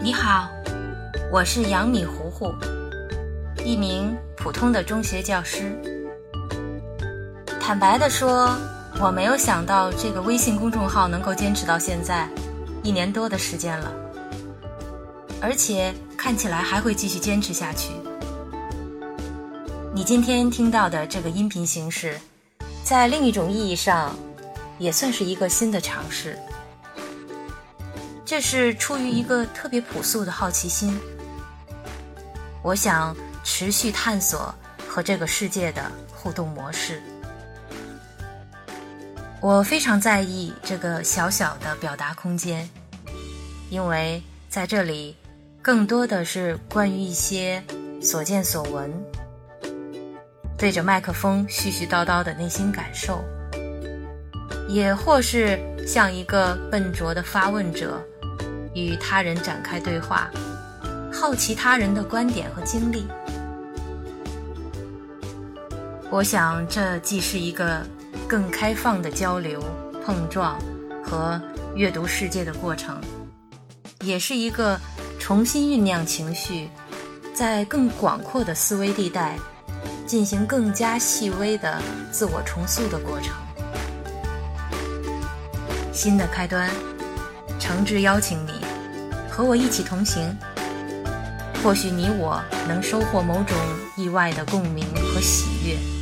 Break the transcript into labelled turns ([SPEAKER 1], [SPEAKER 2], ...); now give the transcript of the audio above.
[SPEAKER 1] 你好，我是杨米糊糊，一名普通的中学教师。坦白的说，我没有想到这个微信公众号能够坚持到现在一年多的时间了，而且看起来还会继续坚持下去。你今天听到的这个音频形式，在另一种意义上，也算是一个新的尝试。这是出于一个特别朴素的好奇心，我想持续探索和这个世界的互动模式。我非常在意这个小小的表达空间，因为在这里，更多的是关于一些所见所闻，对着麦克风絮絮叨叨的内心感受，也或是像一个笨拙的发问者。与他人展开对话，好奇他人的观点和经历。我想，这既是一个更开放的交流、碰撞和阅读世界的过程，也是一个重新酝酿情绪，在更广阔的思维地带进行更加细微的自我重塑的过程。新的开端，诚挚邀请你。和我一起同行，或许你我能收获某种意外的共鸣和喜悦。